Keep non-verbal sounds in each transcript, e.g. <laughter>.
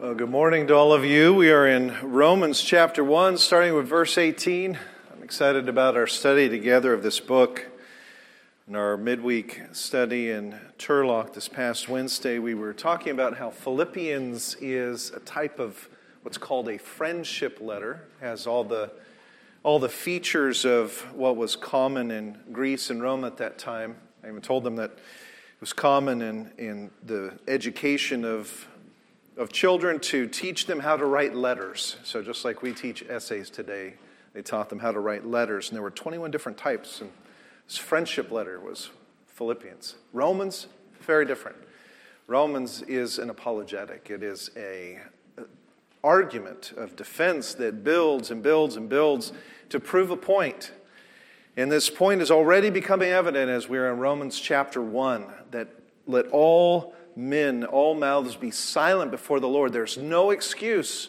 Well, good morning to all of you. We are in Romans chapter 1, starting with verse 18. I'm excited about our study together of this book. In our midweek study in Turlock this past Wednesday, we were talking about how Philippians is a type of what's called a friendship letter, it has all the all the features of what was common in Greece and Rome at that time. I even told them that it was common in, in the education of of children to teach them how to write letters. So, just like we teach essays today, they taught them how to write letters. And there were 21 different types. And this friendship letter was Philippians. Romans, very different. Romans is an apologetic, it is a argument of defense that builds and builds and builds to prove a point. And this point is already becoming evident as we're in Romans chapter 1 that let all men, all mouths be silent before the Lord. There's no excuse,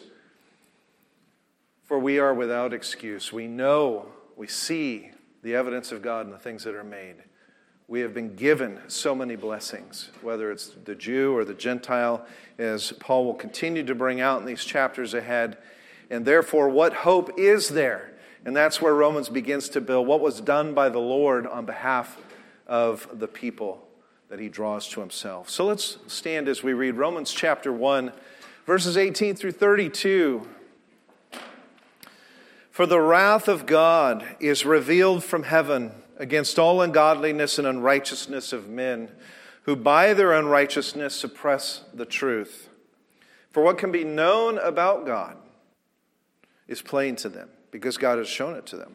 for we are without excuse. We know, we see the evidence of God in the things that are made. We have been given so many blessings, whether it's the Jew or the Gentile, as Paul will continue to bring out in these chapters ahead. And therefore, what hope is there? And that's where Romans begins to build what was done by the Lord on behalf of the people that he draws to himself. So let's stand as we read Romans chapter 1, verses 18 through 32. For the wrath of God is revealed from heaven against all ungodliness and unrighteousness of men, who by their unrighteousness suppress the truth. For what can be known about God is plain to them, because God has shown it to them.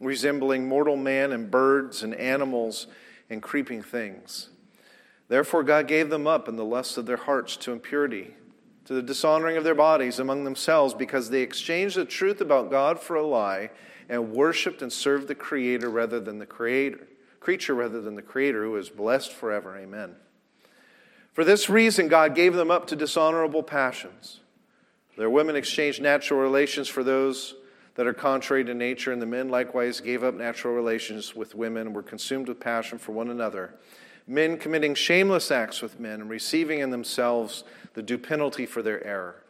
resembling mortal man and birds and animals and creeping things. Therefore, God gave them up in the lusts of their hearts to impurity, to the dishonoring of their bodies among themselves, because they exchanged the truth about God for a lie and worshiped and served the Creator rather than the Creator, creature rather than the Creator, who is blessed forever. Amen. For this reason, God gave them up to dishonorable passions. Their women exchanged natural relations for those that are contrary to nature, and the men likewise gave up natural relations with women and were consumed with passion for one another. Men committing shameless acts with men and receiving in themselves the due penalty for their error.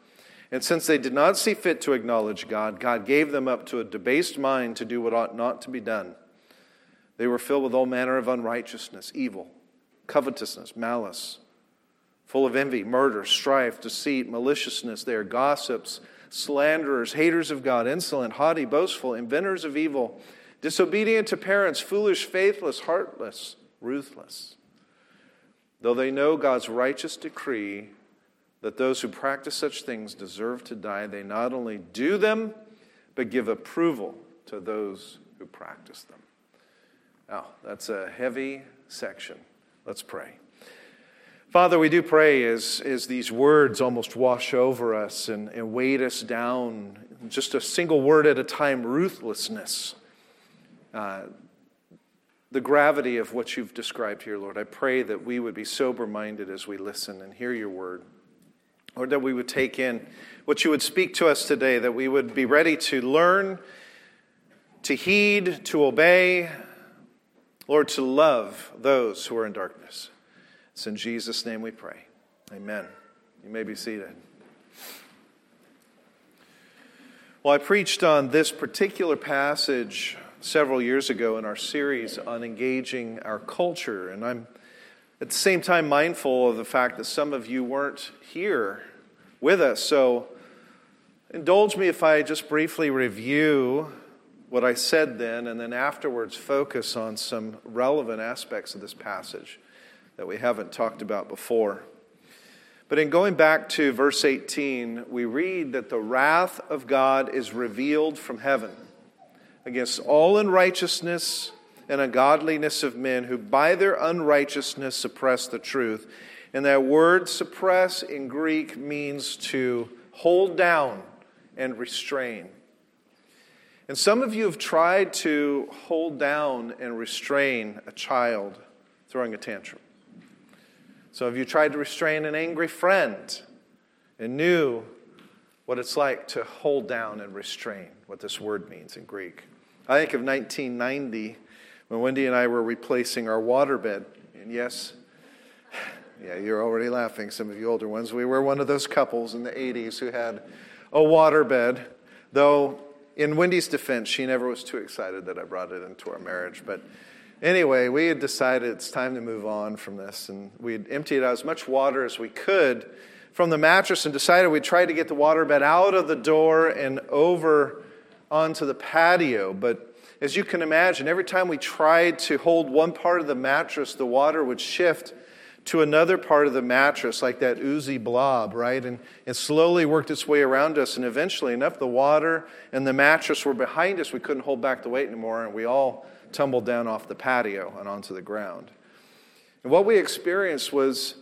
And since they did not see fit to acknowledge God, God gave them up to a debased mind to do what ought not to be done. They were filled with all manner of unrighteousness, evil, covetousness, malice, full of envy, murder, strife, deceit, maliciousness. They are gossips slanderers, haters of God, insolent, haughty, boastful, inventors of evil, disobedient to parents, foolish, faithless, heartless, ruthless. Though they know God's righteous decree that those who practice such things deserve to die, they not only do them, but give approval to those who practice them. Now, that's a heavy section. Let's pray. Father, we do pray as, as these words almost wash over us and, and weight us down, just a single word at a time, ruthlessness. Uh, the gravity of what you've described here, Lord. I pray that we would be sober minded as we listen and hear your word. Lord, that we would take in what you would speak to us today, that we would be ready to learn, to heed, to obey, Lord, to love those who are in darkness. It's in Jesus' name we pray. Amen. You may be seated. Well, I preached on this particular passage several years ago in our series on engaging our culture, and I'm at the same time mindful of the fact that some of you weren't here with us. So indulge me if I just briefly review what I said then and then afterwards focus on some relevant aspects of this passage that we haven't talked about before. But in going back to verse 18, we read that the wrath of God is revealed from heaven against all unrighteousness and ungodliness of men who by their unrighteousness suppress the truth. And that word suppress in Greek means to hold down and restrain. And some of you have tried to hold down and restrain a child throwing a tantrum. Some of you tried to restrain an angry friend and knew what it's like to hold down and restrain, what this word means in Greek. I think of 1990 when Wendy and I were replacing our waterbed. And yes, <sighs> yeah, you're already laughing, some of you older ones. We were one of those couples in the 80s who had a waterbed, though in Wendy's defense, she never was too excited that I brought it into our marriage. But anyway, we had decided it's time to move on from this, and we had emptied out as much water as we could from the mattress and decided we'd try to get the waterbed out of the door and over onto the patio. But as you can imagine, every time we tried to hold one part of the mattress, the water would shift to another part of the mattress, like that oozy blob, right? And it slowly worked its way around us. And eventually, enough the water and the mattress were behind us, we couldn't hold back the weight anymore. And we all tumbled down off the patio and onto the ground. And what we experienced was,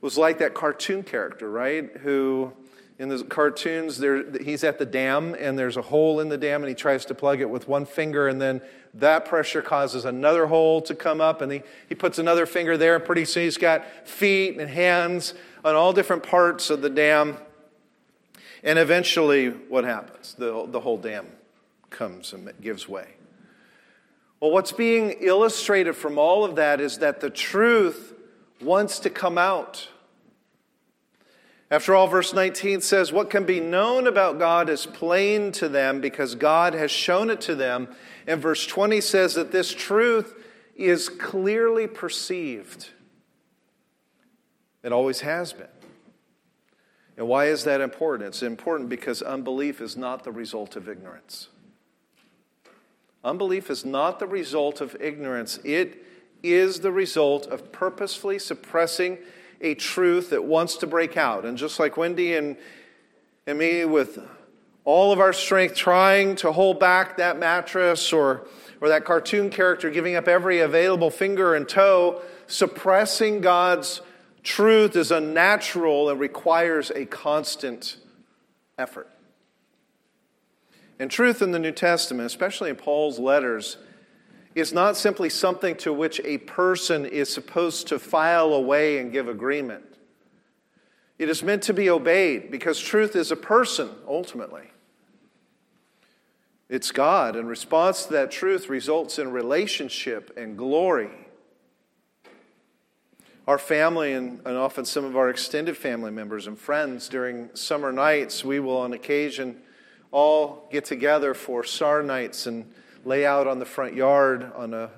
was like that cartoon character, right? Who in the cartoons, there, he's at the dam and there's a hole in the dam and he tries to plug it with one finger and then that pressure causes another hole to come up and he, he puts another finger there and pretty soon he's got feet and hands on all different parts of the dam. And eventually, what happens? The, the whole dam comes and gives way. Well, what's being illustrated from all of that is that the truth wants to come out. After all, verse 19 says, What can be known about God is plain to them because God has shown it to them. And verse 20 says that this truth is clearly perceived. It always has been. And why is that important? It's important because unbelief is not the result of ignorance. Unbelief is not the result of ignorance, it is the result of purposefully suppressing a truth that wants to break out. And just like Wendy and, and me, with all of our strength, trying to hold back that mattress or, or that cartoon character giving up every available finger and toe, suppressing God's truth is unnatural and requires a constant effort. And truth in the New Testament, especially in Paul's letters, is not simply something to which a person is supposed to file away and give agreement. It is meant to be obeyed because truth is a person, ultimately. It's God, and response to that truth results in relationship and glory. Our family, and, and often some of our extended family members and friends, during summer nights, we will on occasion all get together for SAR nights and lay out on the front yard on a,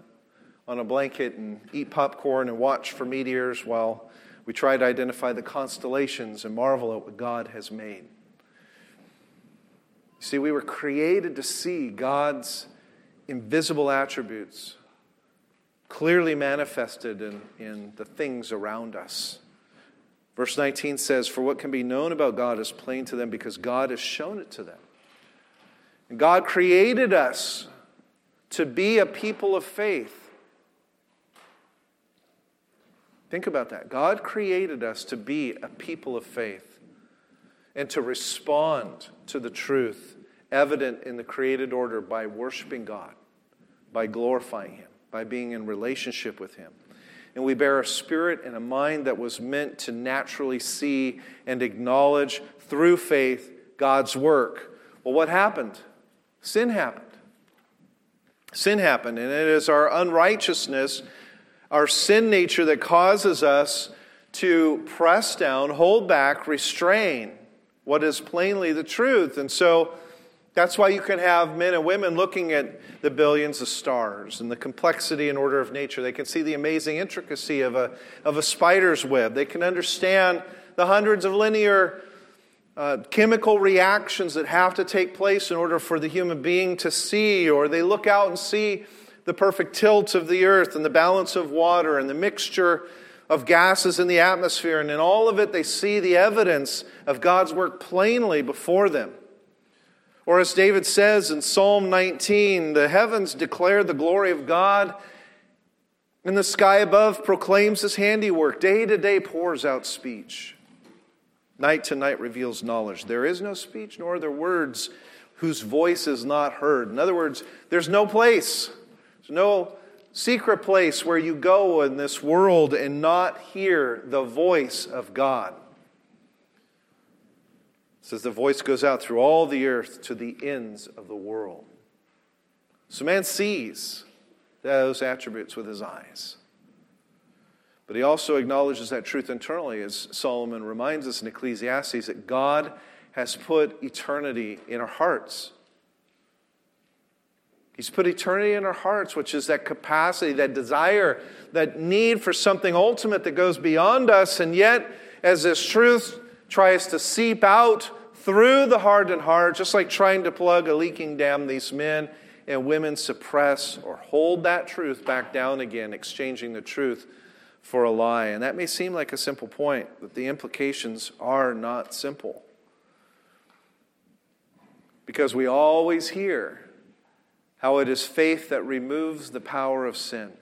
on a blanket and eat popcorn and watch for meteors while we try to identify the constellations and marvel at what God has made. You see, we were created to see God's invisible attributes clearly manifested in, in the things around us. Verse 19 says, For what can be known about God is plain to them because God has shown it to them. God created us to be a people of faith. Think about that. God created us to be a people of faith and to respond to the truth evident in the created order by worshiping God, by glorifying Him, by being in relationship with Him. And we bear a spirit and a mind that was meant to naturally see and acknowledge through faith God's work. Well, what happened? Sin happened. Sin happened, and it is our unrighteousness, our sin nature, that causes us to press down, hold back, restrain what is plainly the truth. And so that's why you can have men and women looking at the billions of stars and the complexity and order of nature. They can see the amazing intricacy of a, of a spider's web. They can understand the hundreds of linear uh, chemical reactions that have to take place in order for the human being to see, or they look out and see the perfect tilt of the earth and the balance of water and the mixture of gases in the atmosphere. And in all of it, they see the evidence of God's work plainly before them. Or as David says in Psalm 19, the heavens declare the glory of God, and the sky above proclaims his handiwork. Day to day pours out speech. Night to night reveals knowledge. There is no speech nor are there words whose voice is not heard. In other words, there's no place, there's no secret place where you go in this world and not hear the voice of God. It says the voice goes out through all the earth to the ends of the world. So man sees those attributes with his eyes. But he also acknowledges that truth internally, as Solomon reminds us in Ecclesiastes, that God has put eternity in our hearts. He's put eternity in our hearts, which is that capacity, that desire, that need for something ultimate that goes beyond us. And yet, as this truth tries to seep out through the hardened heart, just like trying to plug a leaking dam, these men and women suppress or hold that truth back down again, exchanging the truth for a lie. And that may seem like a simple point, but the implications are not simple. Because we always hear how it is faith that removes the power of sin.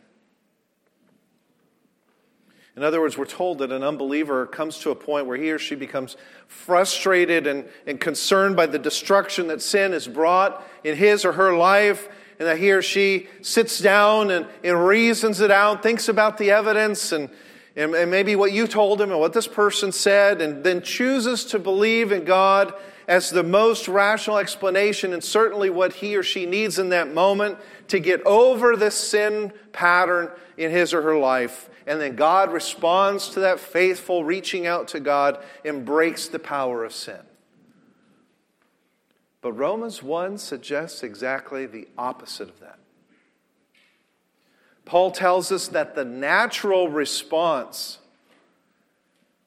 In other words, we're told that an unbeliever comes to a point where he or she becomes frustrated and, and concerned by the destruction that sin has brought in his or her life, and that he or she sits down and, and reasons it out, thinks about the evidence and, and, and maybe what you told him and what this person said, and then chooses to believe in God as the most rational explanation and certainly what he or she needs in that moment to get over this sin pattern in his or her life. And then God responds to that faithful reaching out to God and breaks the power of sin. But Romans 1 suggests exactly the opposite of that. Paul tells us that the natural response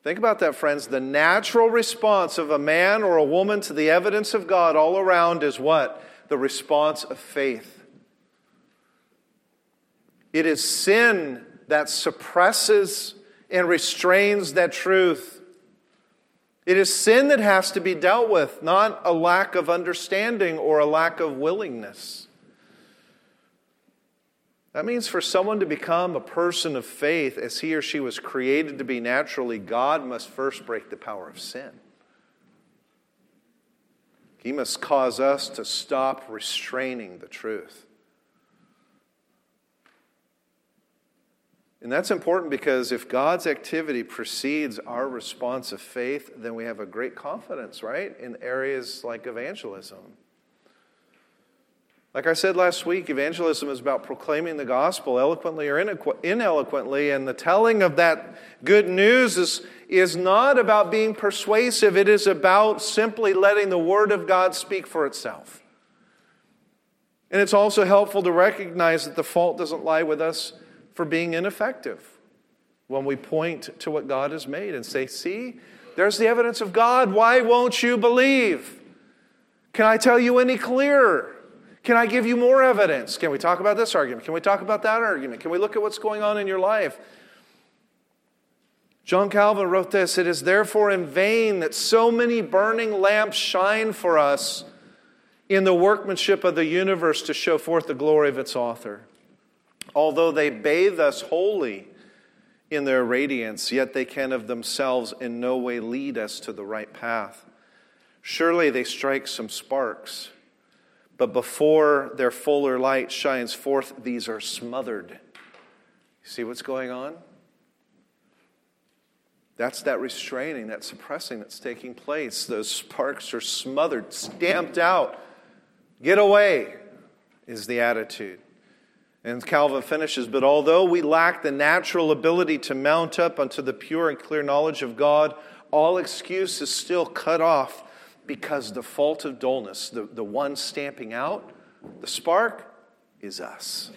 Think about that, friends. The natural response of a man or a woman to the evidence of God all around is what? The response of faith. It is sin that suppresses and restrains that truth. It is sin that has to be dealt with, not a lack of understanding or a lack of willingness. That means for someone to become a person of faith as he or she was created to be naturally, God must first break the power of sin. He must cause us to stop restraining the truth. And that's important because if God's activity precedes our response of faith, then we have a great confidence, right, in areas like evangelism. Like I said last week, evangelism is about proclaiming the gospel eloquently or ineloquently, and the telling of that good news is, is not about being persuasive, it is about simply letting the word of God speak for itself. And it's also helpful to recognize that the fault doesn't lie with us for being ineffective when we point to what God has made and say, See, there's the evidence of God. Why won't you believe? Can I tell you any clearer? Can I give you more evidence? Can we talk about this argument? Can we talk about that argument? Can we look at what's going on in your life? John Calvin wrote this It is therefore in vain that so many burning lamps shine for us in the workmanship of the universe to show forth the glory of its author. Although they bathe us wholly in their radiance, yet they can of themselves in no way lead us to the right path. Surely they strike some sparks but before their fuller light shines forth, these are smothered. See what's going on? That's that restraining, that suppressing that's taking place. Those sparks are smothered, stamped out. Get away, is the attitude. And Calvin finishes, but although we lack the natural ability to mount up unto the pure and clear knowledge of God, all excuse is still cut off because the fault of dullness, the, the one stamping out, the spark, is us.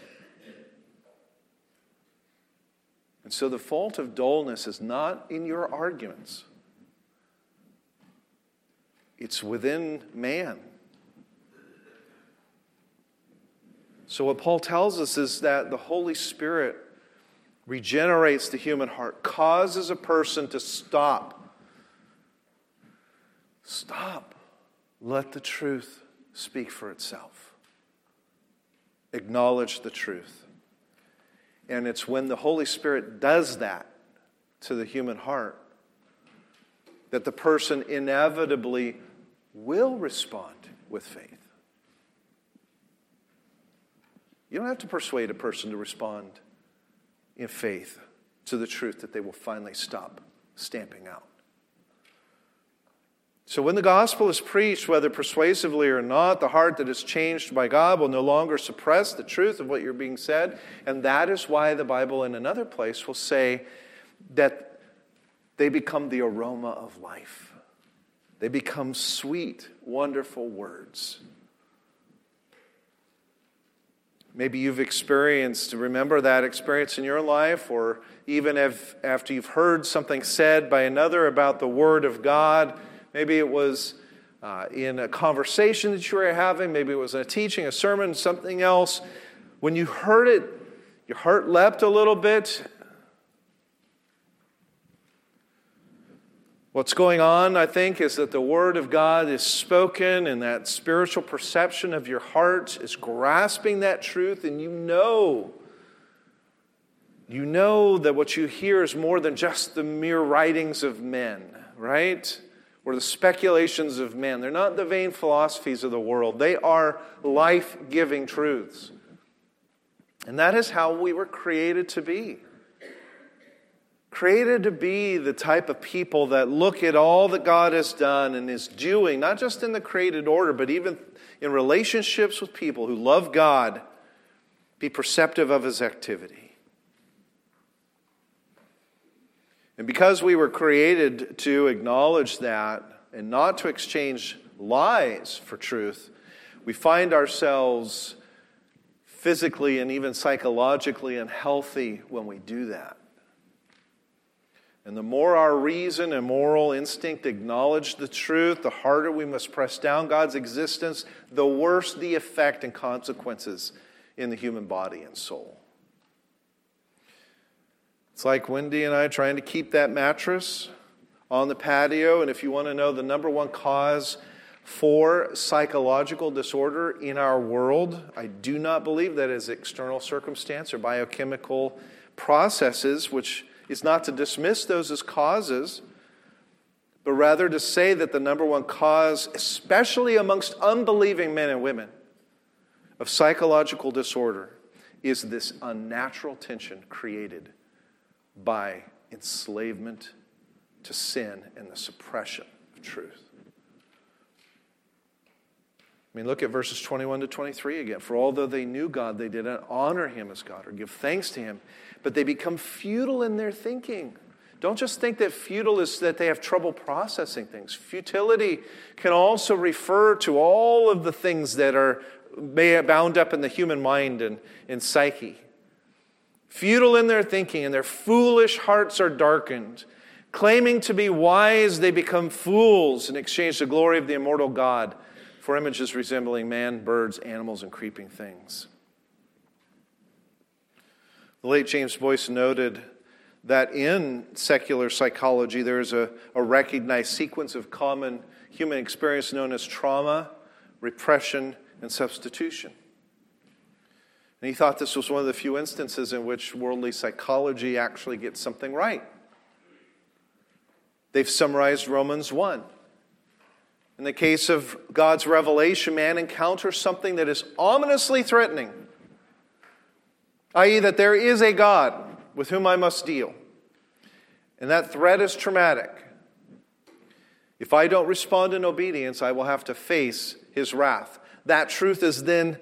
And so the fault of dullness is not in your arguments, it's within man. So, what Paul tells us is that the Holy Spirit regenerates the human heart, causes a person to stop Stop. Let the truth speak for itself. Acknowledge the truth. And it's when the Holy Spirit does that to the human heart that the person inevitably will respond with faith. You don't have to persuade a person to respond in faith to the truth that they will finally stop stamping out. So, when the gospel is preached, whether persuasively or not, the heart that is changed by God will no longer suppress the truth of what you're being said. And that is why the Bible, in another place, will say that they become the aroma of life. They become sweet, wonderful words. Maybe you've experienced, remember that experience in your life, or even if, after you've heard something said by another about the Word of God Maybe it was uh, in a conversation that you were having. Maybe it was in a teaching, a sermon, something else. When you heard it, your heart leapt a little bit. What's going on, I think, is that the Word of God is spoken and that spiritual perception of your heart is grasping that truth, and you know. You know that what you hear is more than just the mere writings of men, right? or the speculations of men. They're not the vain philosophies of the world, they are life giving truths. And that is how we were created to be. Created to be the type of people that look at all that God has done and is doing, not just in the created order, but even in relationships with people who love God, be perceptive of his activity. And because we were created to acknowledge that and not to exchange lies for truth, we find ourselves physically and even psychologically unhealthy when we do that. And the more our reason and moral instinct acknowledge the truth, the harder we must press down God's existence, the worse the effect and consequences in the human body and soul. It's like Wendy and I trying to keep that mattress on the patio. And if you want to know the number one cause for psychological disorder in our world, I do not believe that is external circumstance or biochemical processes, which is not to dismiss those as causes, but rather to say that the number one cause, especially amongst unbelieving men and women, of psychological disorder is this unnatural tension created by enslavement to sin and the suppression of truth. I mean, look at verses 21 to 23 again. For although they knew God, they didn't honor him as God or give thanks to him, but they become futile in their thinking. Don't just think that futile is that they have trouble processing things. Futility can also refer to all of the things that are bound up in the human mind and, and psyche. Futile in their thinking, and their foolish hearts are darkened. Claiming to be wise, they become fools and exchange the glory of the immortal God for images resembling man, birds, animals, and creeping things. The late James Boice noted that in secular psychology, there is a, a recognized sequence of common human experience known as trauma, repression, and substitution. And he thought this was one of the few instances in which worldly psychology actually gets something right. They've summarized Romans 1. In the case of God's revelation, man encounters something that is ominously threatening, i.e., that there is a God with whom I must deal. And that threat is traumatic. If I don't respond in obedience, I will have to face his wrath. That truth is then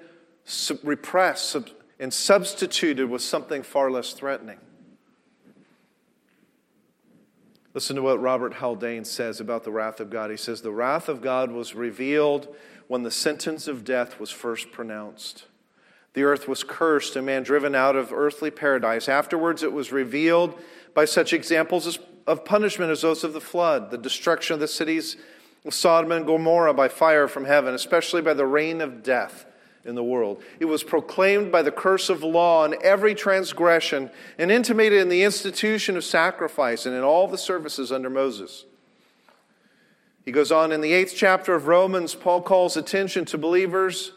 repressed and substituted with something far less threatening. Listen to what Robert Haldane says about the wrath of God. He says, The wrath of God was revealed when the sentence of death was first pronounced. The earth was cursed and man driven out of earthly paradise. Afterwards, it was revealed by such examples of punishment as those of the flood, the destruction of the cities of Sodom and Gomorrah by fire from heaven, especially by the rain of death in the world. It was proclaimed by the curse of law on every transgression and intimated in the institution of sacrifice and in all the services under Moses. He goes on in the eighth chapter of Romans, Paul calls attention to believers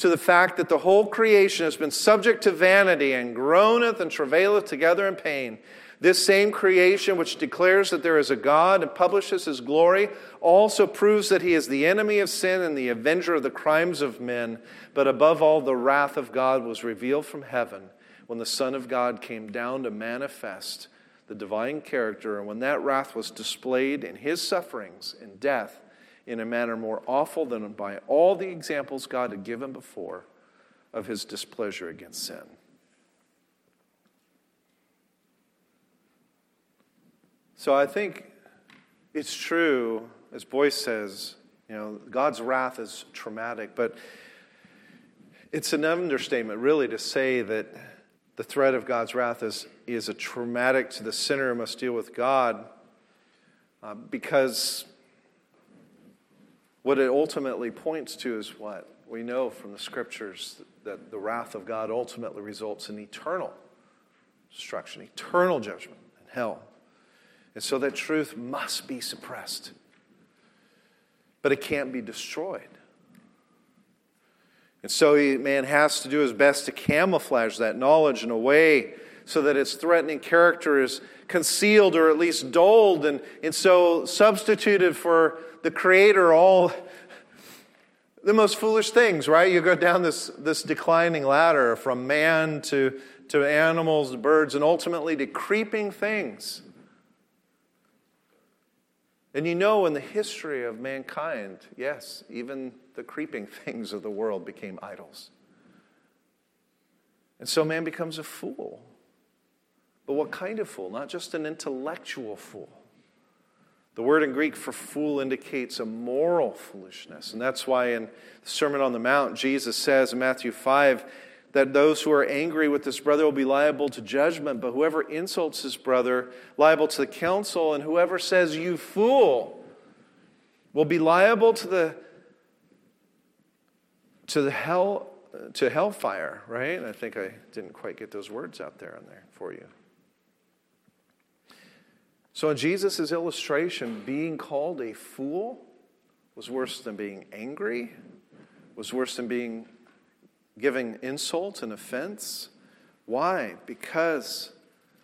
to the fact that the whole creation has been subject to vanity and groaneth and travaileth together in pain. This same creation, which declares that there is a God and publishes his glory, also proves that he is the enemy of sin and the avenger of the crimes of men. But above all, the wrath of God was revealed from heaven when the Son of God came down to manifest the divine character, and when that wrath was displayed in his sufferings and death in a manner more awful than by all the examples God had given before of his displeasure against sin. So I think it's true, as Boice says, you know, God's wrath is traumatic, but it's an understatement, really, to say that the threat of God's wrath is, is a traumatic to the sinner who must deal with God, uh, because what it ultimately points to is what? We know from the scriptures that the wrath of God ultimately results in eternal destruction, eternal judgment and hell. And so that truth must be suppressed. But it can't be destroyed. And so man has to do his best to camouflage that knowledge in a way so that its threatening character is concealed or at least dulled, and, and so substituted for the Creator all the most foolish things, right? You go down this, this declining ladder from man to, to animals, birds, and ultimately to creeping things and you know, in the history of mankind, yes, even the creeping <laughs> things of the world became idols. And so man becomes a fool. But what kind of fool? Not just an intellectual fool. The word in Greek for fool indicates a moral foolishness. And that's why in the Sermon on the Mount, Jesus says in Matthew 5 that those who are angry with this brother will be liable to judgment, but whoever insults his brother, liable to the council, and whoever says, You fool, will be liable to the to the hell to hellfire, right? I think I didn't quite get those words out there on there for you. So in Jesus' illustration, being called a fool was worse than being angry, was worse than being giving insult and offense. Why? Because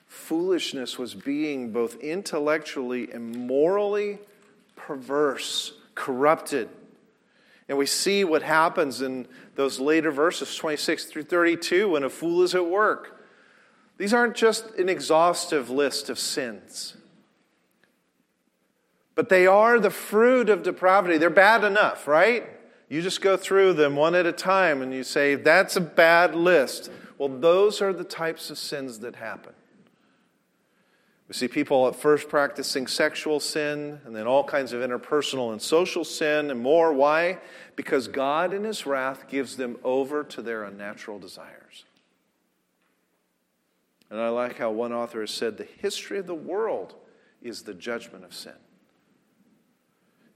foolishness was being both intellectually and morally perverse, corrupted. And we see what happens in those later verses, 26 through 32, when a fool is at work. These aren't just an exhaustive list of sins, but they are the fruit of depravity. They're bad enough, right? You just go through them one at a time and you say, that's a bad list. Well, those are the types of sins that happen. We see people at first practicing sexual sin and then all kinds of interpersonal and social sin and more. Why? Because God in His wrath gives them over to their unnatural desires. And I like how one author has said the history of the world is the judgment of sin.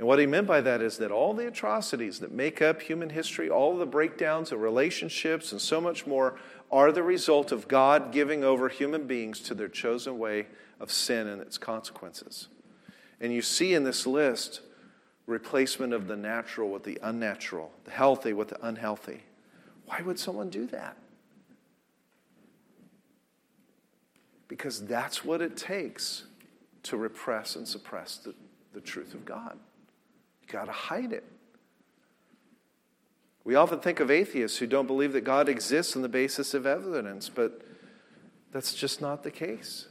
And what he meant by that is that all the atrocities that make up human history, all the breakdowns of relationships, and so much more, are the result of God giving over human beings to their chosen way of sin and its consequences. And you see in this list replacement of the natural with the unnatural, the healthy with the unhealthy. Why would someone do that? Because that's what it takes to repress and suppress the, the truth of God got to hide it. We often think of atheists who don't believe that God exists on the basis of evidence, but that's just not the case.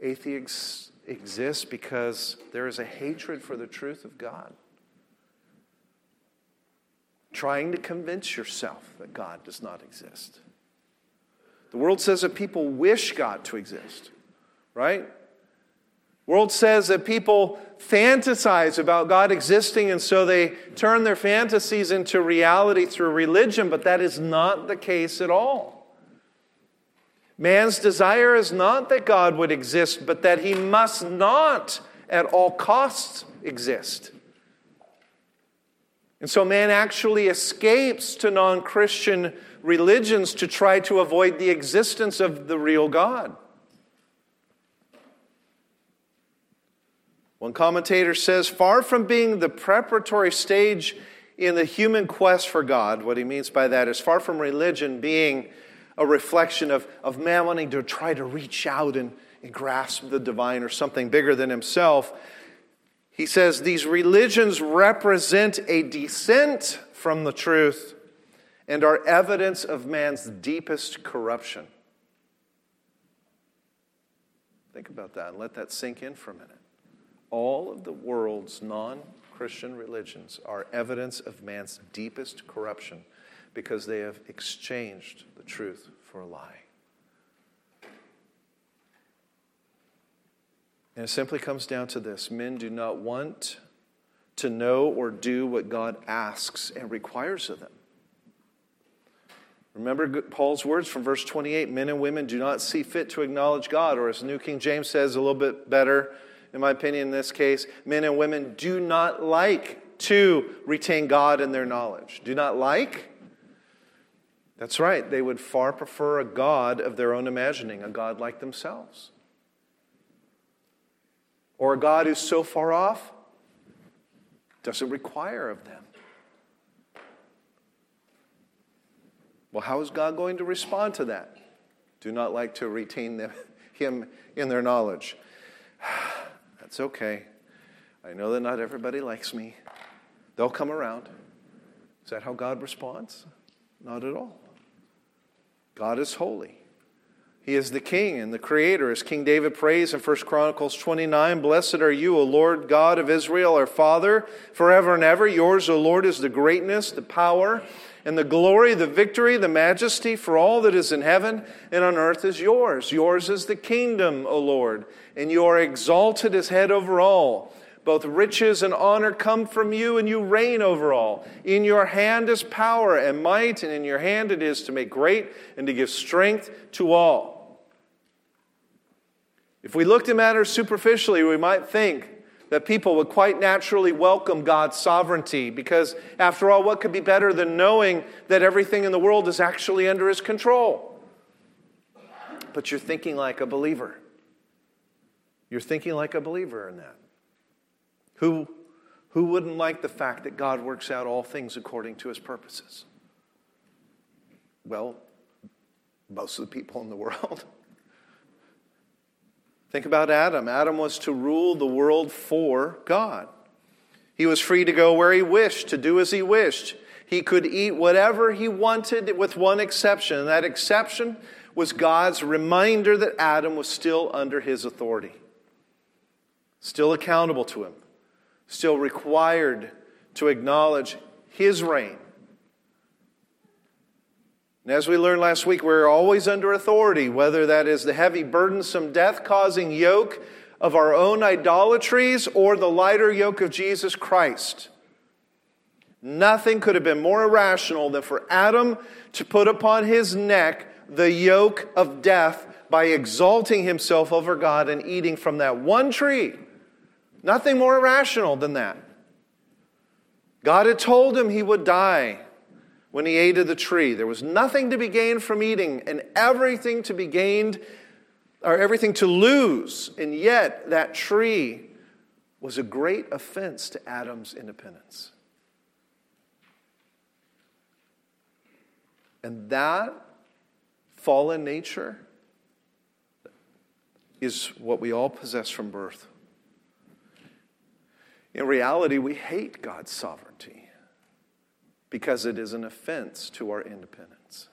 Atheists exist because there is a hatred for the truth of God. Trying to convince yourself that God does not exist. The world says that people wish God to exist, right? World says that people fantasize about God existing, and so they turn their fantasies into reality through religion, but that is not the case at all. Man's desire is not that God would exist, but that he must not at all costs exist. And so man actually escapes to non Christian religions to try to avoid the existence of the real God. One commentator says, far from being the preparatory stage in the human quest for God, what he means by that is far from religion being a reflection of, of man wanting to try to reach out and, and grasp the divine or something bigger than himself. He says these religions represent a descent from the truth and are evidence of man's deepest corruption. Think about that and let that sink in for a minute. All of the world's non Christian religions are evidence of man's deepest corruption because they have exchanged the truth for a lie. And it simply comes down to this men do not want to know or do what God asks and requires of them. Remember Paul's words from verse 28 men and women do not see fit to acknowledge God, or as the New King James says a little bit better, in my opinion, in this case, men and women do not like to retain God in their knowledge. Do not like? That's right. They would far prefer a God of their own imagining, a God like themselves. Or a God who's so far off, doesn't require of them. Well, how is God going to respond to that? Do not like to retain them, <laughs> Him in their knowledge. <sighs> That's okay. I know that not everybody likes me. They'll come around. Is that how God responds? Not at all. God is holy. He is the king and the creator. As King David prays in 1 Chronicles 29 Blessed are you, O Lord God of Israel, our Father, forever and ever. Yours, O Lord, is the greatness, the power, and the glory, the victory, the majesty, for all that is in heaven and on earth is yours. Yours is the kingdom, O Lord, and you are exalted as head over all. Both riches and honor come from you, and you reign over all. In your hand is power and might, and in your hand it is to make great and to give strength to all. If we looked at matters superficially, we might think that people would quite naturally welcome God's sovereignty because, after all, what could be better than knowing that everything in the world is actually under His control? But you're thinking like a believer. You're thinking like a believer in that. Who, who wouldn't like the fact that God works out all things according to his purposes? Well, most of the people in the <laughs> world. Think about Adam. Adam was to rule the world for God. He was free to go where he wished, to do as he wished. He could eat whatever he wanted, with one exception. And that exception was God's reminder that Adam was still under his authority, still accountable to him still required to acknowledge his reign. And as we learned last week, we're always under authority, whether that is the heavy, burdensome, death causing yoke of our own idolatries or the lighter yoke of Jesus Christ. Nothing could have been more irrational than for Adam to put upon his neck the yoke of death by exalting himself over God and eating from that one tree Nothing more irrational than that. God had told him he would die when he ate of the tree. There was nothing to be gained from eating and everything to be gained or everything to lose. And yet, that tree was a great offense to Adam's independence. And that fallen nature is what we all possess from birth. In reality, we hate God's sovereignty because it is an offense to our independence.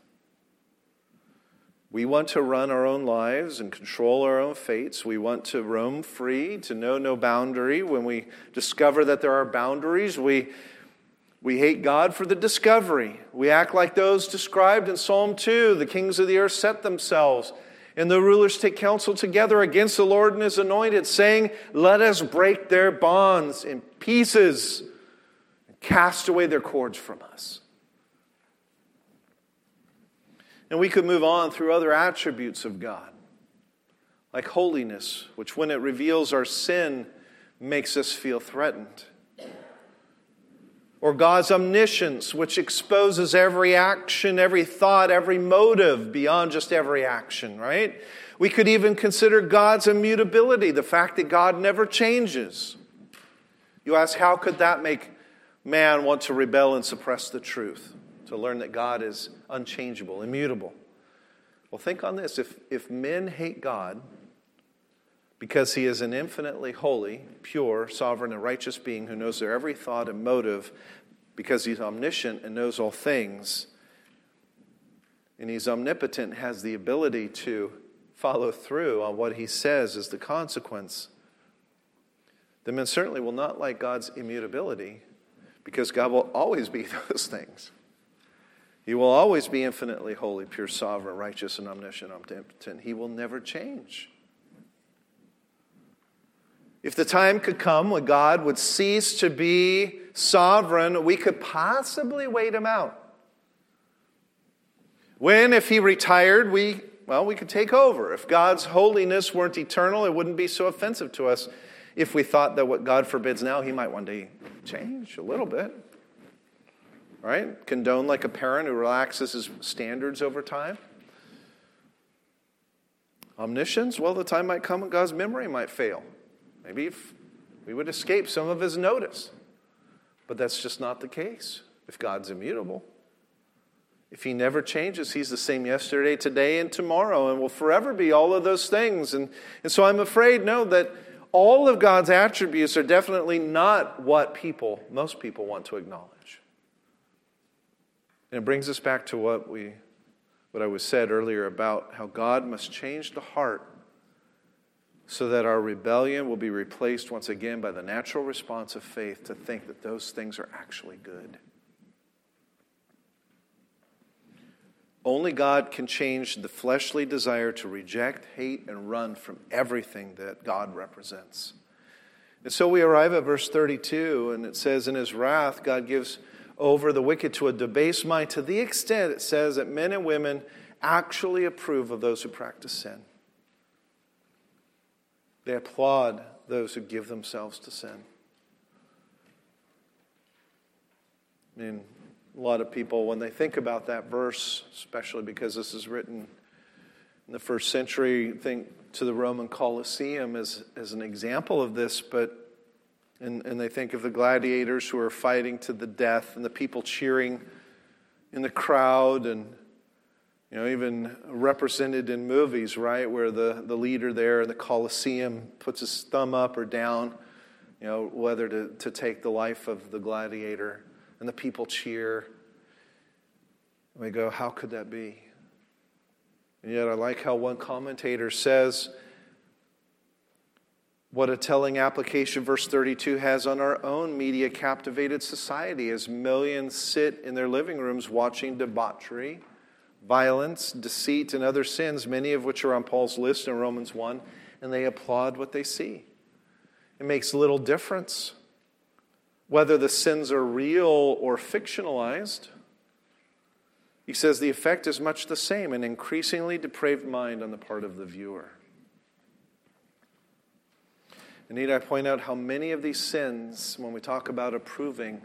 We want to run our own lives and control our own fates. We want to roam free, to know no boundary. When we discover that there are boundaries, we, we hate God for the discovery. We act like those described in Psalm 2 the kings of the earth set themselves and the rulers take counsel together against the Lord and his anointed, saying, Let us break their bonds in pieces cast away their cords from us. And we could move on through other attributes of God, like holiness, which when it reveals our sin, makes us feel threatened or God's omniscience, which exposes every action, every thought, every motive beyond just every action, right? We could even consider God's immutability, the fact that God never changes. You ask, how could that make man want to rebel and suppress the truth? To learn that God is unchangeable, immutable. Well, think on this. If, if men hate God because he is an infinitely holy, pure, sovereign, and righteous being who knows their every thought and motive because he's omniscient and knows all things, and he's omnipotent, has the ability to follow through on what he says as the consequence, the men certainly will not like God's immutability because God will always be <laughs> those things. He will always be infinitely holy, pure, sovereign, righteous, and omniscient, omnipotent. He will never change. If the time could come when God would cease to be sovereign, we could possibly wait him out. When, if he retired, we, well, we could take over. If God's holiness weren't eternal, it wouldn't be so offensive to us if we thought that what God forbids now, he might one day change a little bit. Right? Condone like a parent who relaxes his standards over time. Omniscience, well, the time might come when God's memory might fail. Maybe we would escape some of his notice. But that's just not the case if God's immutable. If he never changes, he's the same yesterday, today, and tomorrow, and will forever be all of those things. And, and so I'm afraid, no, that all of God's attributes are definitely not what people, most people, want to acknowledge. And it brings us back to what we what I was said earlier about how God must change the heart so that our rebellion will be replaced once again by the natural response of faith to think that those things are actually good. Only God can change the fleshly desire to reject, hate, and run from everything that God represents. And so we arrive at verse 32, and it says, In his wrath, God gives over the wicked to a debased mind to the extent it says that men and women actually approve of those who practice sin. They applaud those who give themselves to sin. I mean, a lot of people, when they think about that verse, especially because this is written in the first century, think to the Roman Colosseum as, as an example of this, but and, and they think of the gladiators who are fighting to the death and the people cheering in the crowd and you know, even represented in movies, right, where the, the leader there in the Colosseum puts his thumb up or down, you know, whether to, to take the life of the gladiator, and the people cheer. And we go, how could that be? And yet, I like how one commentator says what a telling application verse 32 has on our own media captivated society as millions sit in their living rooms watching debauchery violence, deceit, and other sins, many of which are on Paul's list in Romans 1, and they applaud what they see. It makes little difference whether the sins are real or fictionalized. He says the effect is much the same an increasingly depraved mind on the part of the viewer. And need I point out how many of these sins, when we talk about approving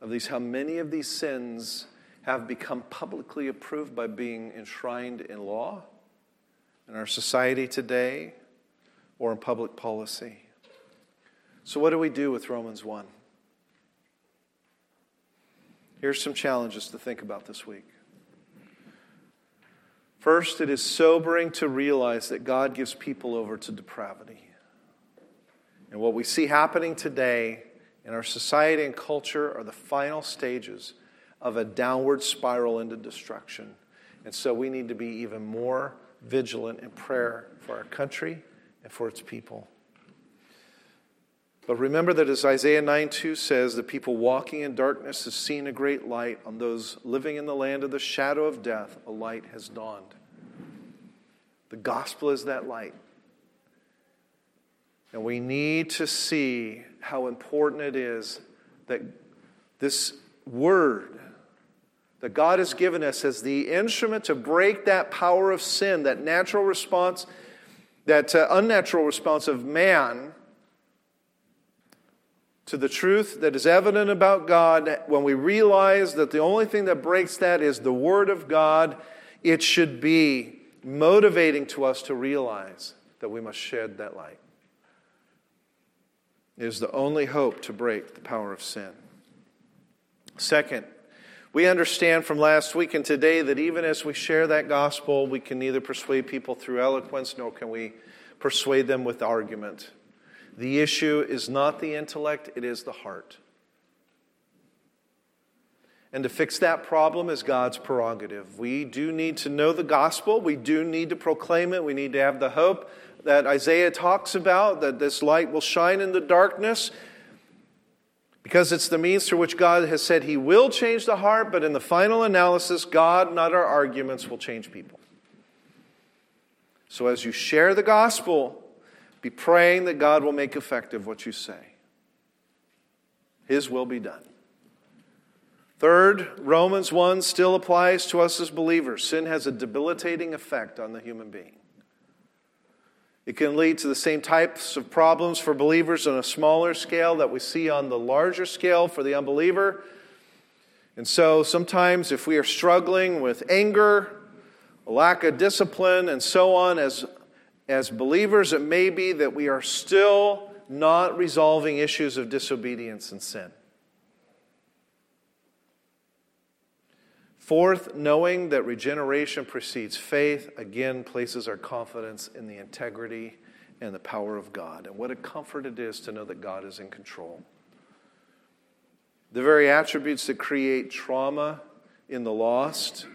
of these, how many of these sins have become publicly approved by being enshrined in law in our society today or in public policy. So, what do we do with Romans 1? Here's some challenges to think about this week. First, it is sobering to realize that God gives people over to depravity. And what we see happening today in our society and culture are the final stages of a downward spiral into destruction. And so we need to be even more vigilant in prayer for our country and for its people. But remember that as Isaiah 9 2 says, the people walking in darkness have seen a great light. On those living in the land of the shadow of death, a light has dawned. The gospel is that light. And we need to see how important it is that this word that God has given us as the instrument to break that power of sin, that natural response, that uh, unnatural response of man to the truth that is evident about God, when we realize that the only thing that breaks that is the Word of God, it should be motivating to us to realize that we must shed that light. It is the only hope to break the power of sin. Second, We understand from last week and today that even as we share that gospel, we can neither persuade people through eloquence nor can we persuade them with argument. The issue is not the intellect, it is the heart. And to fix that problem is God's prerogative. We do need to know the gospel. We do need to proclaim it. We need to have the hope that Isaiah talks about, that this light will shine in the darkness. Because it's the means through which God has said He will change the heart, but in the final analysis, God, not our arguments, will change people. So as you share the gospel, be praying that God will make effective what you say. His will be done. Third, Romans 1 still applies to us as believers. Sin has a debilitating effect on the human being. It can lead to the same types of problems for believers on a smaller scale that we see on the larger scale for the unbeliever. And so sometimes, if we are struggling with anger, lack of discipline, and so on, as, as believers, it may be that we are still not resolving issues of disobedience and sin. Fourth, knowing that regeneration precedes faith, again, places our confidence in the integrity and the power of God. And what a comfort it is to know that God is in control. The very attributes that create trauma in the lost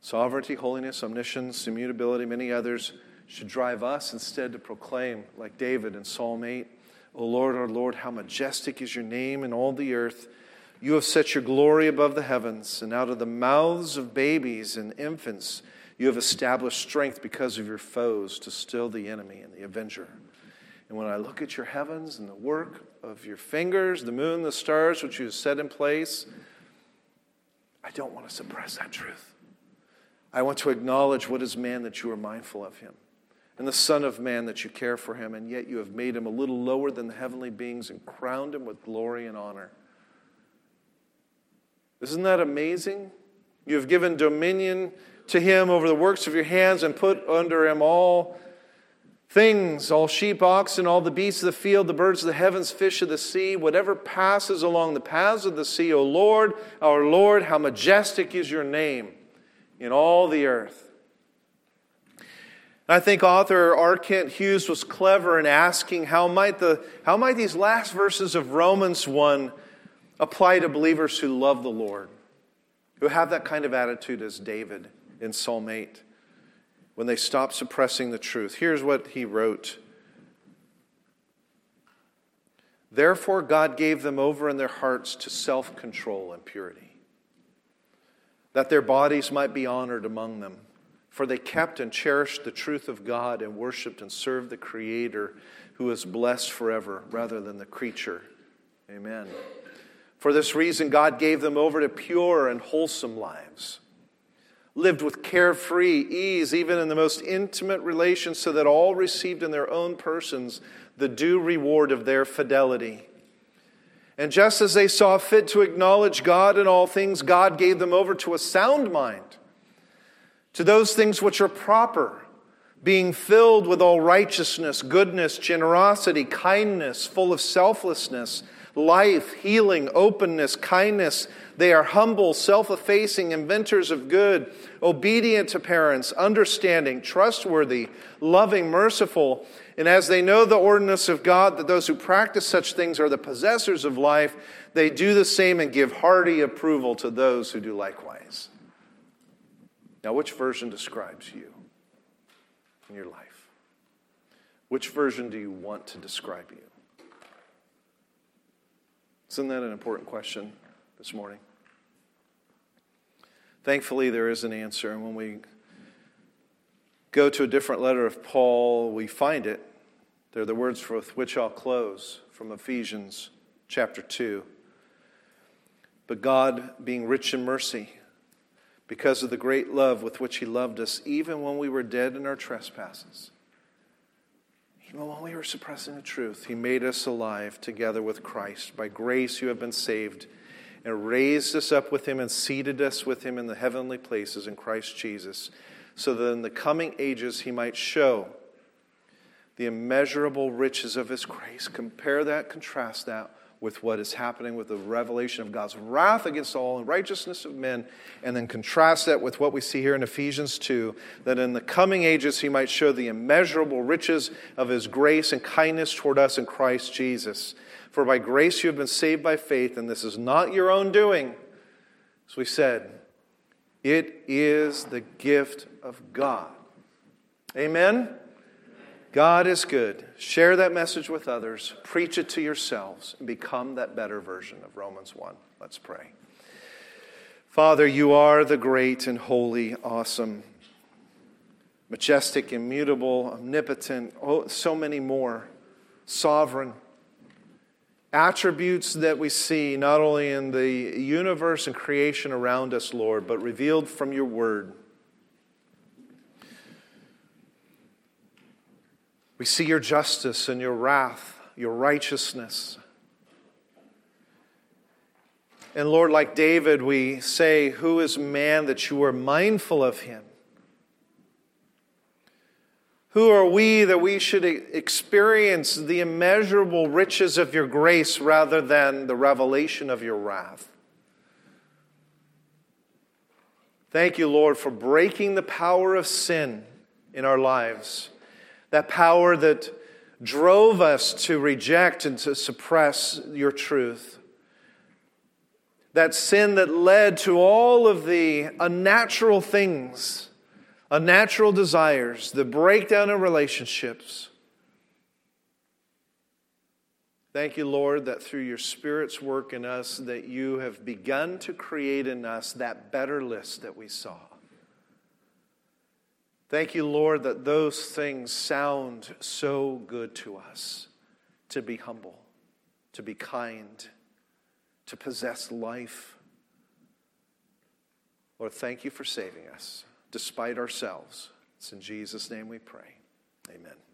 sovereignty, holiness, omniscience, immutability, many others should drive us instead to proclaim, like David in Psalm 8, O Lord, our Lord, how majestic is your name in all the earth. You have set your glory above the heavens, and out of the mouths of babies and infants you have established strength because of your foes to still the enemy and the avenger. And when I look at your heavens and the work of your fingers, the moon, the stars, which you have set in place, I don't want to suppress that truth. I want to acknowledge what is man that you are mindful of him, and the Son of Man that you care for him, and yet you have made him a little lower than the heavenly beings and crowned him with glory and honor. Isn't that amazing? You have given dominion to him over the works of your hands and put under him all things, all sheep, oxen, all the beasts of the field, the birds of the heavens, fish of the sea, whatever passes along the paths of the sea. O Lord, our Lord, how majestic is your name in all the earth. I think author R. Kent Hughes was clever in asking how might, the, how might these last verses of Romans 1 apply to believers who love the Lord, who have that kind of attitude as David in Psalm 8 when they stop suppressing the truth. Here's what he wrote Therefore, God gave them over in their hearts to self control and purity, that their bodies might be honored among them. For they kept and cherished the truth of God and worshiped and served the Creator who is blessed forever rather than the creature. Amen. For this reason, God gave them over to pure and wholesome lives, lived with carefree ease, even in the most intimate relations, so that all received in their own persons the due reward of their fidelity. And just as they saw fit to acknowledge God in all things, God gave them over to a sound mind, to those things which are proper, being filled with all righteousness, goodness, generosity, kindness, full of selflessness life, healing, openness, kindness. They are humble, self effacing, inventors of good, obedient to parents, understanding, trustworthy, loving, merciful. And as they know the ordinance of God, that those who practice such things are the possessors of life, they do the same and give hearty approval to those who do likewise. Now, which version describes you in your life? Which version do you want to describe you? Isn't that an important question this morning? Thankfully, there is an answer. And when we go to a different letter of Paul, we find it. They're the words with which I'll close from Ephesians chapter 2. But God, being rich in mercy, because of the great love with which He loved us, even when we were dead in our trespasses, even while we were suppressing the truth, He made us alive together with Christ. By grace you have been saved, and raised us up with Him and seated us with Him in the heavenly places in Christ Jesus, so that in the coming ages He might show the immeasurable riches of His grace. Compare that, contrast that. With what is happening with the revelation of God's wrath against all unrighteousness of men, and then contrast that with what we see here in Ephesians 2 that in the coming ages he might show the immeasurable riches of his grace and kindness toward us in Christ Jesus. For by grace you have been saved by faith, and this is not your own doing. As we said, it is the gift of God. Amen? God is good. Share that message with others, preach it to yourselves, and become that better version of Romans 1. Let's pray. Father, you are the great and holy, awesome, majestic, immutable, omnipotent, oh, so many more, sovereign. Attributes that we see not only in the universe and creation around us, Lord, but revealed from your word. We see your justice and your wrath, your righteousness. And Lord, like David, we say, Who is man that you are mindful of him? Who are we that we should experience the immeasurable riches of your grace rather than the revelation of your wrath? Thank you, Lord, for breaking the power of sin in our lives that power that drove us to reject and to suppress your truth. That sin that led to all of the unnatural things, unnatural desires, the breakdown of relationships. Thank you, Lord, that through your Spirit's work in us, that you have begun to create in us that better list that we saw. Thank you, Lord, that those things sound so good to us to be humble, to be kind, to possess life. Lord, thank you for saving us despite ourselves. It's in Jesus' name we pray. Amen.